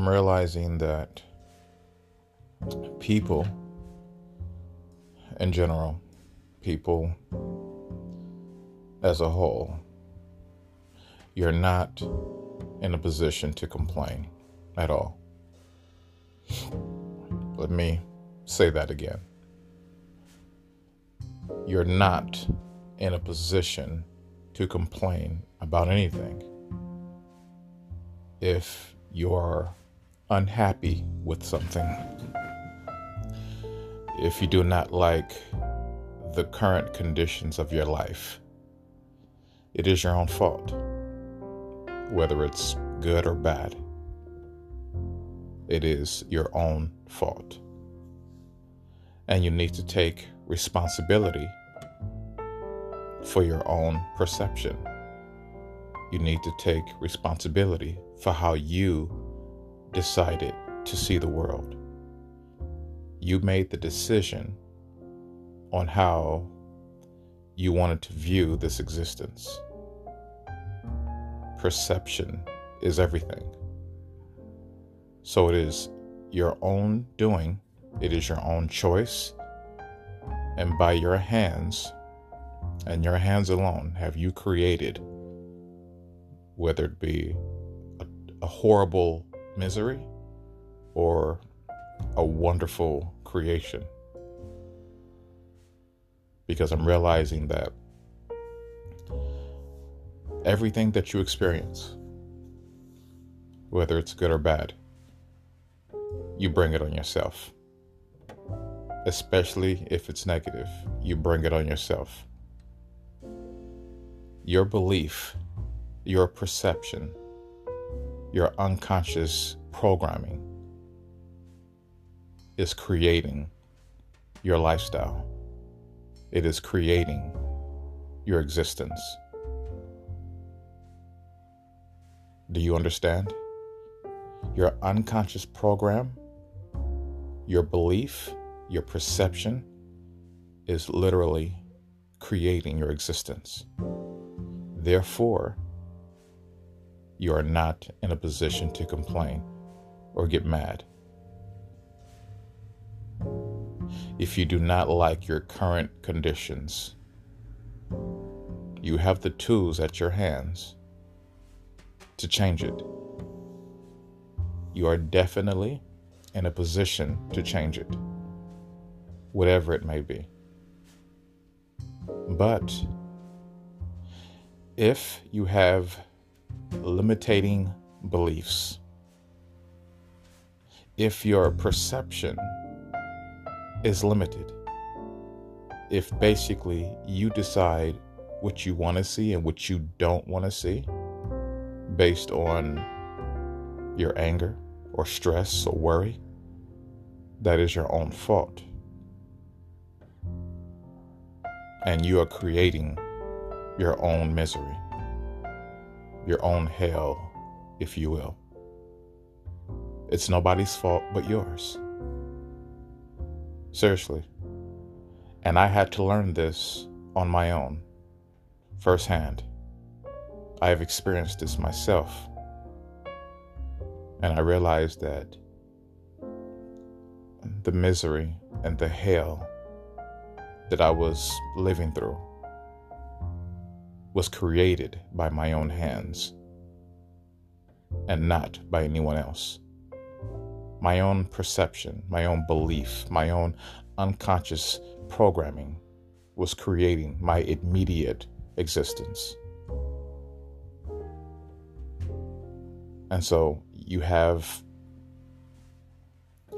I'm realizing that people in general, people as a whole, you're not in a position to complain at all. Let me say that again. You're not in a position to complain about anything. If you're unhappy with something, if you do not like the current conditions of your life, it is your own fault, whether it's good or bad. It is your own fault. And you need to take responsibility for your own perception. You need to take responsibility for how you decided to see the world. You made the decision on how you wanted to view this existence. Perception is everything. So it is your own doing, it is your own choice, and by your hands and your hands alone have you created, whether it be a, a horrible misery or a wonderful creation. Because I'm realizing that everything that you experience, whether it's good or bad, you bring it on yourself. Especially if it's negative, you bring it on yourself. Your belief, your perception, your unconscious programming is creating your lifestyle. It is creating your existence. Do you understand? Your unconscious program, your belief, your perception is literally creating your existence. Therefore, you are not in a position to complain or get mad. If you do not like your current conditions, you have the tools at your hands to change it. You are definitely in a position to change it, whatever it may be. But if you have limiting beliefs, if your perception is limited, if basically you decide what you want to see and what you don't want to see based on your anger or stress or worry, that is your own fault. And you are creating your own misery, your own hell, if you will. It's nobody's fault but yours. Seriously. And I had to learn this on my own, firsthand. I have experienced this myself. And I realized that the misery and the hell that I was living through was created by my own hands and not by anyone else. My own perception, my own belief, my own unconscious programming was creating my immediate existence. And so you have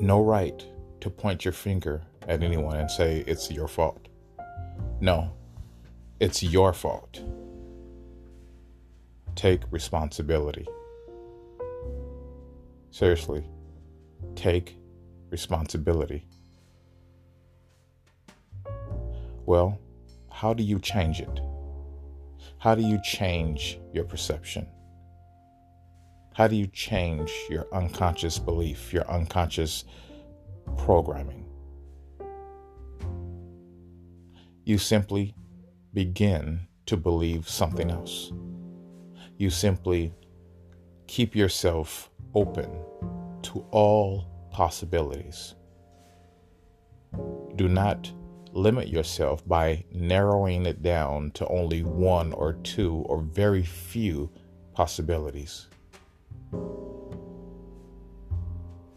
no right to point your finger at anyone and say it's your fault. No, it's your fault. Take responsibility. Seriously, take responsibility. Well, how do you change it? How do you change your perception? How do you change your unconscious belief, your unconscious programming? You simply begin to believe something else. You simply keep yourself open to all possibilities. Do not limit yourself by narrowing it down to only one or two or very few possibilities.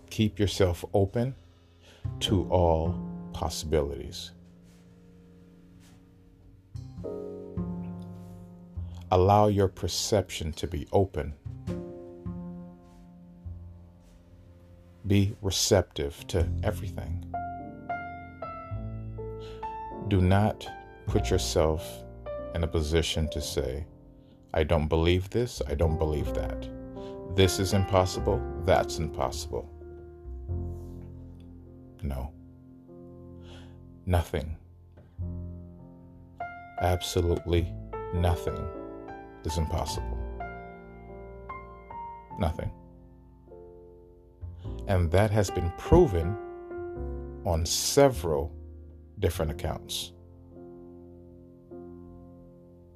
Keep yourself open to all possibilities. Allow your perception to be open. Be receptive to everything. Do not put yourself in a position to say, I don't believe this, I don't believe that. This is impossible, that's impossible. No. Nothing. Absolutely nothing is impossible. Nothing. And that has been proven on several different accounts.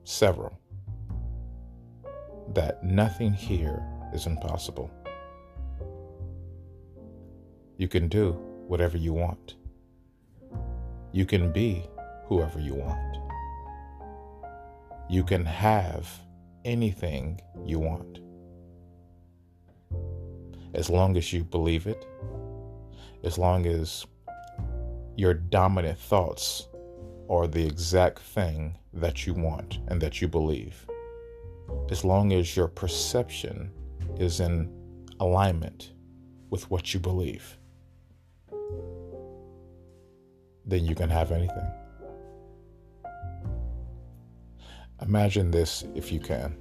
Several. That nothing here is impossible. You can do whatever you want. You can be whoever you want. You can have anything you want. As long as you believe it, as long as your dominant thoughts are the exact thing that you want and that you believe, as long as your perception is in alignment with what you believe then you can have anything. Imagine this if you can.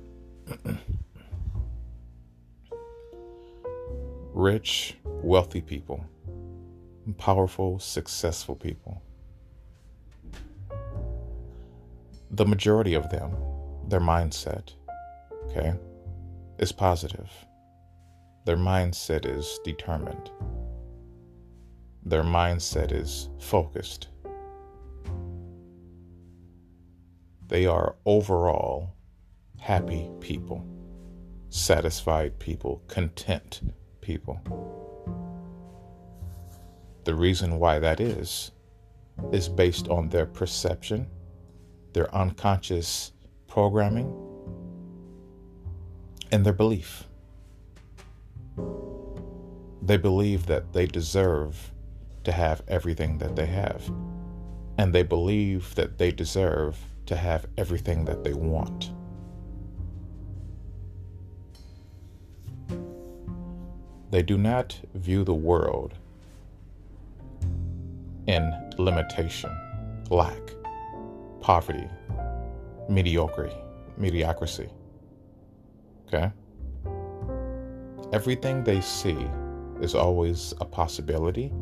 Rich, wealthy people, powerful, successful people. The majority of them, their mindset, okay, is positive. Their mindset is determined their mindset is focused. They are overall happy people, satisfied people, content people. The reason why that is, is based on their perception, their unconscious programming, and their belief. They believe that they deserve to have everything that they have. And they believe that they deserve to have everything that they want. They do not view the world in limitation, lack, poverty, mediocrity, mediocrity. Okay? Everything they see is always a possibility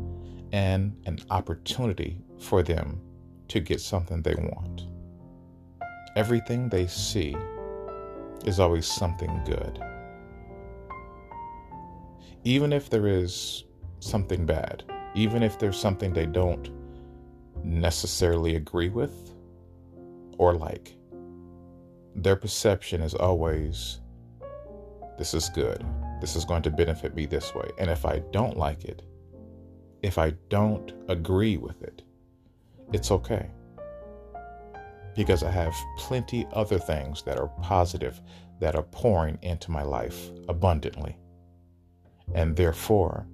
and an opportunity for them to get something they want. Everything they see is always something good. Even if there is something bad, even if there's something they don't necessarily agree with or like, their perception is always this is good. This is going to benefit me this way. And if I don't like it, if I don't agree with it, it's okay. Because I have plenty other things that are positive that are pouring into my life abundantly. And therefore,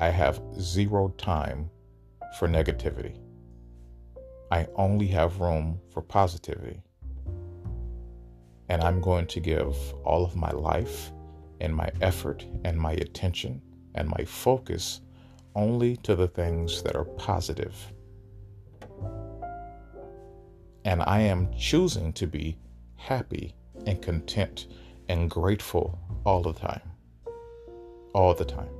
I have zero time for negativity. I only have room for positivity. And I'm going to give all of my life and my effort and my attention and my focus only to the things that are positive. And I am choosing to be happy and content and grateful all the time. All the time.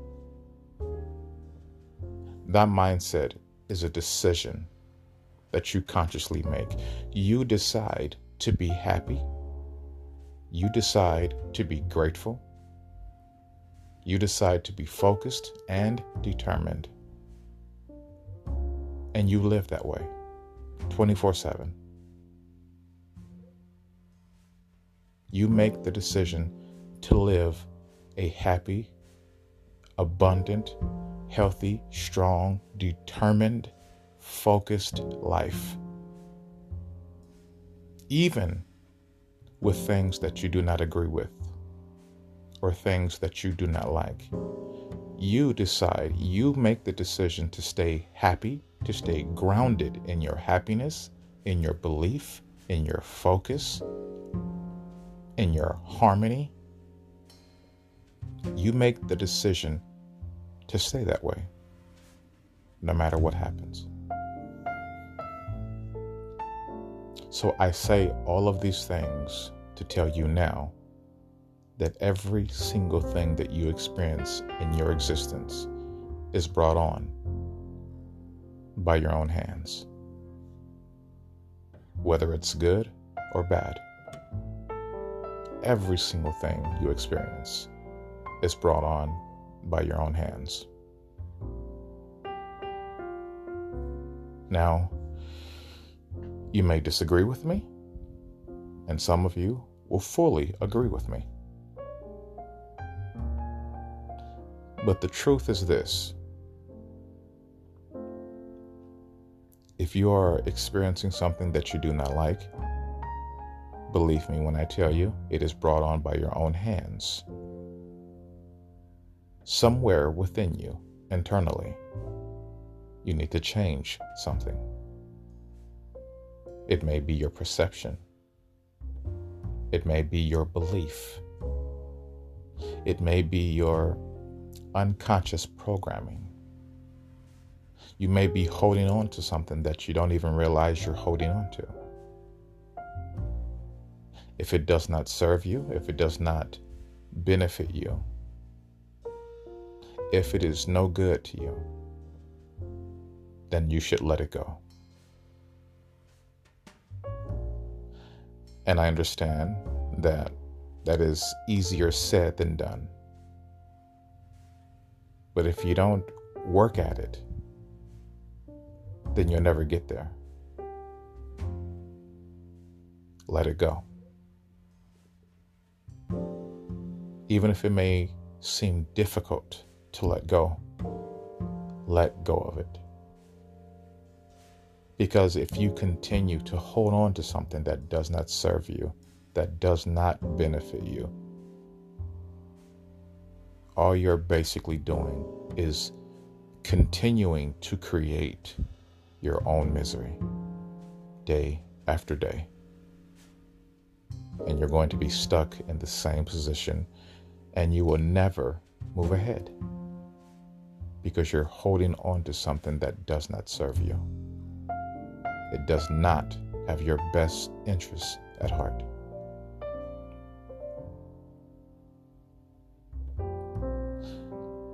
That mindset is a decision that you consciously make. You decide to be happy. You decide to be grateful you decide to be focused and determined. And you live that way 24 7. You make the decision to live a happy, abundant, healthy, strong, determined, focused life. Even with things that you do not agree with or things that you do not like. You decide, you make the decision to stay happy, to stay grounded in your happiness, in your belief, in your focus, in your harmony. You make the decision to stay that way, no matter what happens. So I say all of these things to tell you now that every single thing that you experience in your existence is brought on by your own hands, whether it's good or bad. Every single thing you experience is brought on by your own hands. Now, you may disagree with me, and some of you will fully agree with me. But the truth is this if you are experiencing something that you do not like, believe me when I tell you, it is brought on by your own hands. Somewhere within you, internally, you need to change something. It may be your perception. It may be your belief. It may be your unconscious programming. You may be holding on to something that you don't even realize you're holding on to. If it does not serve you, if it does not benefit you, if it is no good to you, then you should let it go. And I understand that that is easier said than done. But if you don't work at it, then you'll never get there. Let it go. Even if it may seem difficult to let go, let go of it. Because if you continue to hold on to something that does not serve you, that does not benefit you, all you're basically doing is continuing to create your own misery day after day. And you're going to be stuck in the same position and you will never move ahead because you're holding on to something that does not serve you. It does not have your best interests at heart.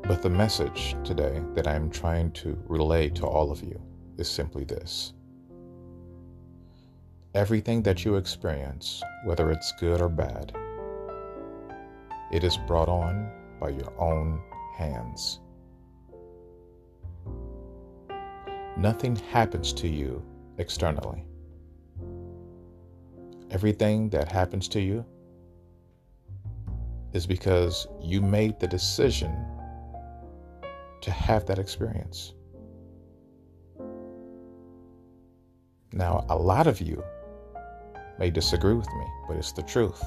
But the message today that I'm trying to relay to all of you is simply this everything that you experience, whether it's good or bad, it is brought on by your own hands. Nothing happens to you externally. Everything that happens to you is because you made the decision to have that experience. Now, a lot of you may disagree with me, but it's the truth.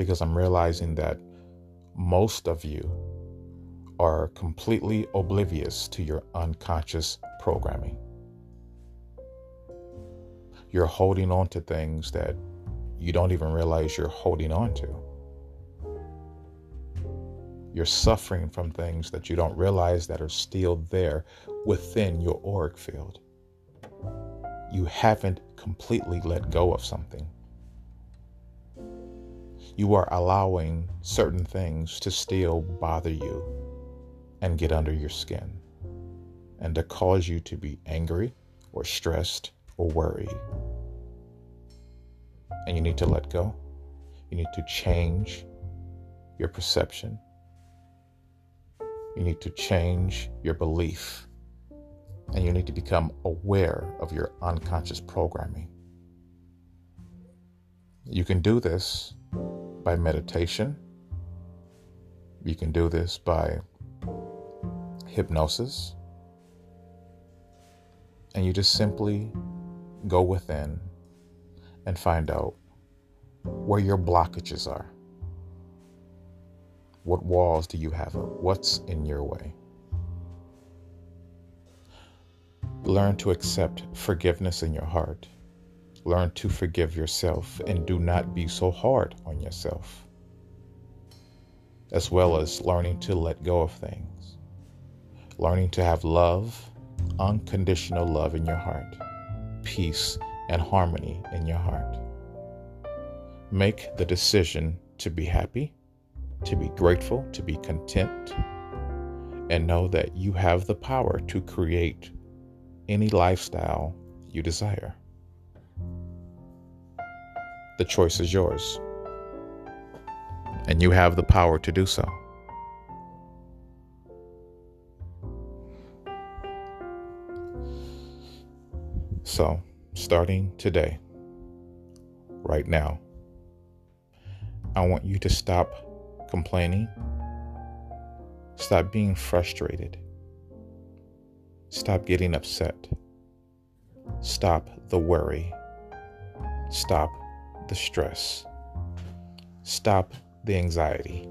Because I'm realizing that most of you are completely oblivious to your unconscious programming. You're holding on to things that you don't even realize you're holding on to. You're suffering from things that you don't realize that are still there within your auric field. You haven't completely let go of something. You are allowing certain things to still bother you and get under your skin and to cause you to be angry or stressed or worried. And you need to let go. You need to change your perception. You need to change your belief. And you need to become aware of your unconscious programming. You can do this by meditation You can do this by hypnosis. And you just simply go within and find out where your blockages are. What walls do you have? What's in your way? Learn to accept forgiveness in your heart. Learn to forgive yourself and do not be so hard on yourself. As well as learning to let go of things. Learning to have love, unconditional love in your heart, peace and harmony in your heart. Make the decision to be happy, to be grateful, to be content, and know that you have the power to create any lifestyle you desire. The choice is yours, and you have the power to do so. So, starting today, right now, I want you to stop complaining, stop being frustrated Stop getting upset. Stop the worry. Stop the stress. Stop the anxiety.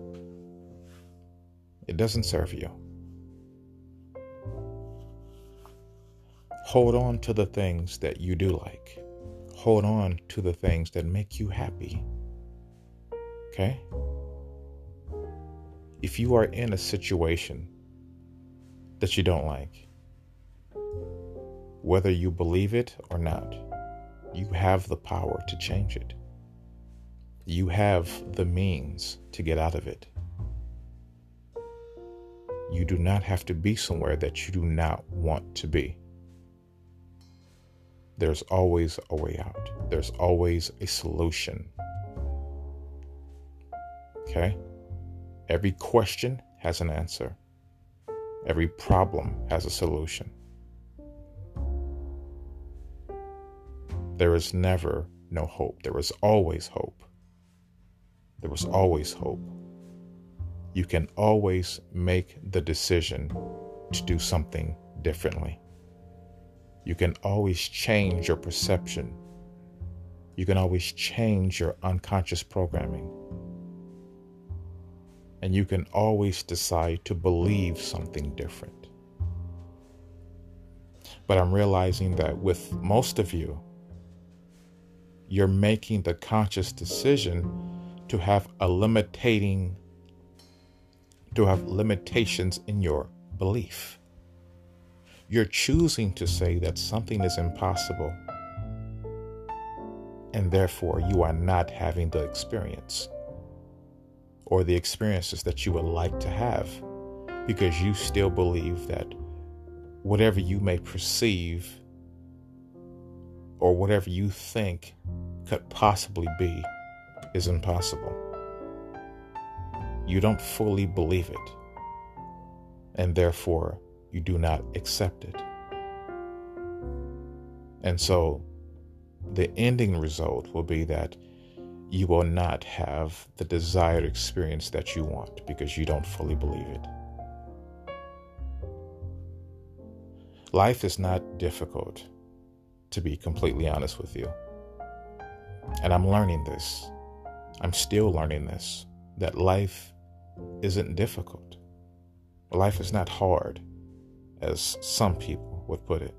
It doesn't serve you. Hold on to the things that you do like. Hold on to the things that make you happy. Okay? If you are in a situation that you don't like, whether you believe it or not, you have the power to change it. You have the means to get out of it. You do not have to be somewhere that you do not want to be. There's always a way out, there's always a solution. Okay? Every question has an answer, every problem has a solution. There is never no hope. There is always hope. There was always hope. You can always make the decision to do something differently. You can always change your perception. You can always change your unconscious programming. And you can always decide to believe something different. But I'm realizing that with most of you, you're making the conscious decision to have a limiting to have limitations in your belief. You're choosing to say that something is impossible and therefore you are not having the experience or the experiences that you would like to have because you still believe that whatever you may perceive or whatever you think could possibly be is impossible. You don't fully believe it, and therefore you do not accept it. And so the ending result will be that you will not have the desired experience that you want because you don't fully believe it. Life is not difficult to be completely honest with you. And I'm learning this. I'm still learning this that life isn't difficult. Life is not hard, as some people would put it.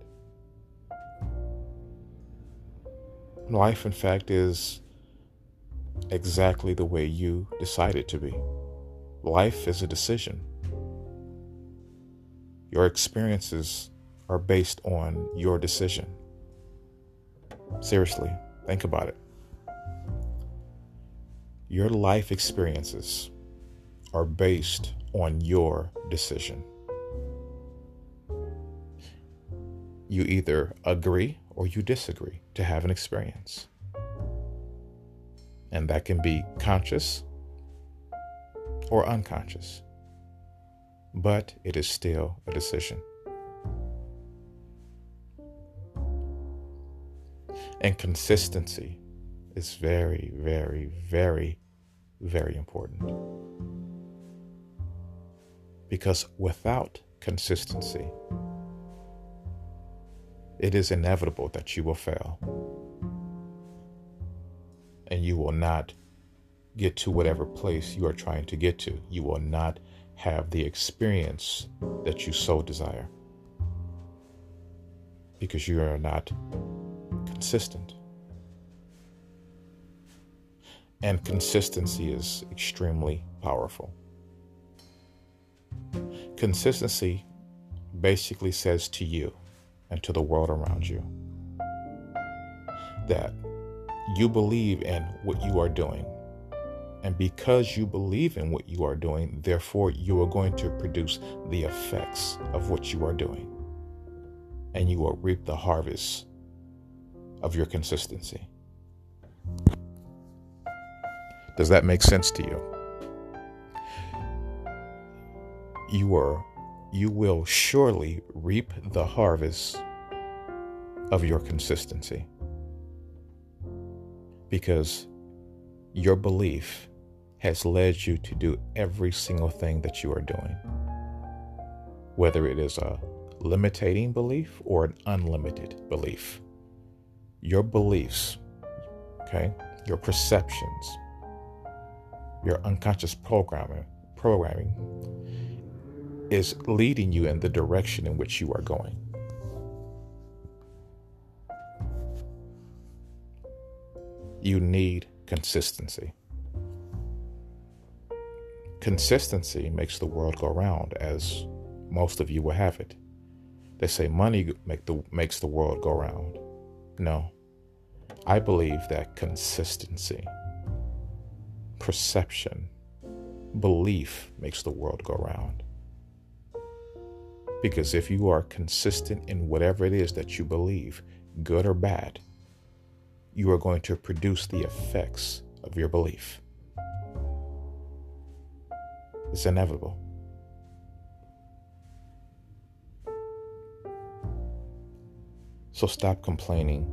Life, in fact, is exactly the way you decide it to be. Life is a decision. Your experiences are based on your decision. Seriously, think about it. Your life experiences are based on your decision. You either agree or you disagree to have an experience. And that can be conscious or unconscious. But it is still a decision. And consistency is very, very, very, very important. Because without consistency, it is inevitable that you will fail. And you will not get to whatever place you are trying to get to. You will not have the experience that you so desire because you are not consistent. And consistency is extremely powerful. Consistency basically says to you and to the world around you that you believe in what you are doing. And because you believe in what you are doing, therefore you are going to produce the effects of what you are doing. And you will reap the harvest of your consistency. Does that make sense to you? You are you will surely reap the harvest of your consistency. Because your belief has led you to do every single thing that you are doing. Whether it is a limiting belief or an unlimited belief. Your beliefs, okay, your perceptions, your unconscious programming, programming is leading you in the direction in which you are going. You need consistency. Consistency makes the world go round, as most of you will have it. They say money make the, makes the world go round. No, I believe that consistency, perception, belief makes the world go round. Because if you are consistent in whatever it is that you believe, good or bad, you are going to produce the effects of your belief. It's inevitable. So stop complaining.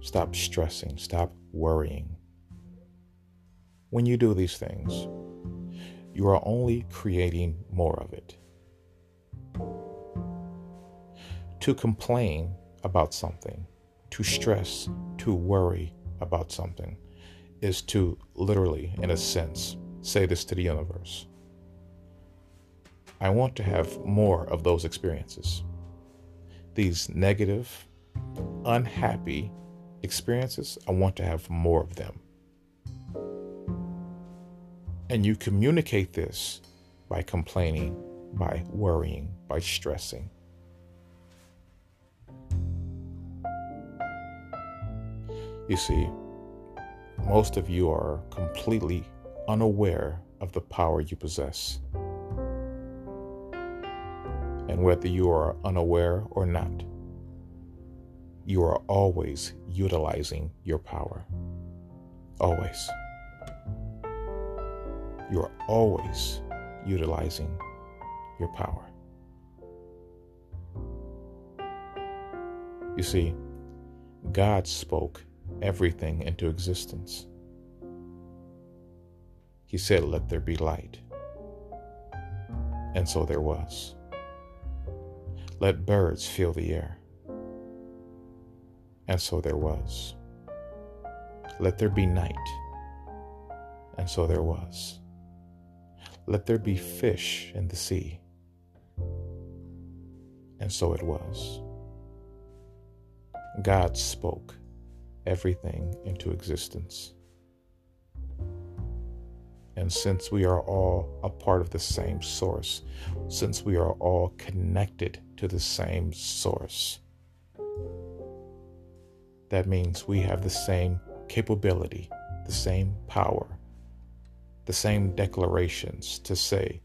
Stop stressing. Stop worrying. When you do these things, you are only creating more of it. To complain about something, to stress, to worry about something, is to literally, in a sense, say this to the universe. I want to have more of those experiences. These negative, unhappy experiences, I want to have more of them. And you communicate this by complaining, by worrying, by stressing. You see, most of you are completely unaware of the power you possess. And whether you are unaware or not, you are always utilizing your power. Always. You are always utilizing your power. You see, God spoke everything into existence. He said, Let there be light. And so there was. Let birds fill the air. And so there was. Let there be night. And so there was. Let there be fish in the sea. And so it was. God spoke everything into existence. And since we are all a part of the same source, since we are all connected to the same source, that means we have the same capability, the same power, the same declarations to say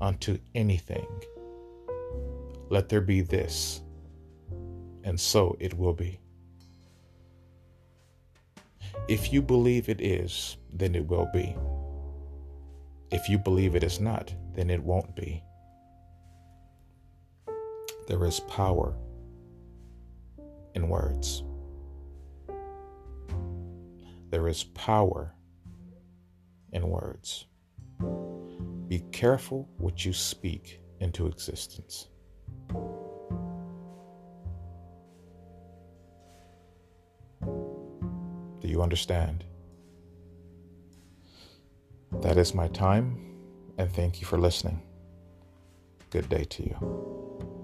unto anything, let there be this, and so it will be. If you believe it is, then it will be. If you believe it is not, then it won't be. There is power in words. There is power in words. Be careful what you speak into existence. Do you understand? That is my time, and thank you for listening. Good day to you.